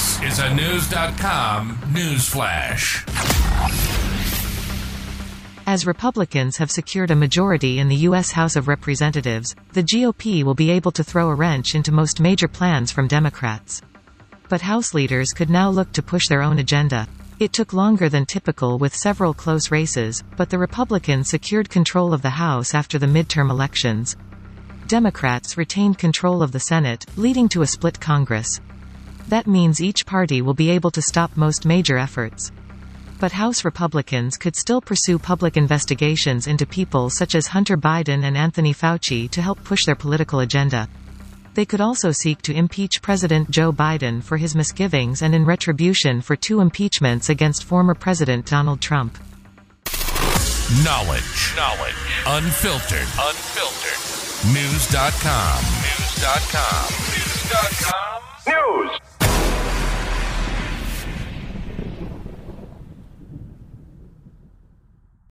This is a Knewz.com news flash. As Republicans have secured a majority in the U.S. House of Representatives, the GOP will be able to throw a wrench into most major plans from Democrats. But House leaders could now look to push their own agenda. It took longer than typical with several close races, but the Republicans secured control of the House after the midterm elections. Democrats retained control of the Senate, leading to a split Congress. That means each party will be able to stop most major efforts. But House Republicans could still pursue public investigations into people such as Hunter Biden and Anthony Fauci to help push their political agenda. They could also seek to impeach President Joe Biden for his misgivings and in retribution for two impeachments against former President Donald Trump. Knowledge. Knowledge. Unfiltered. Unfiltered. Knewz.com. Knewz.com. Knewz.com. News.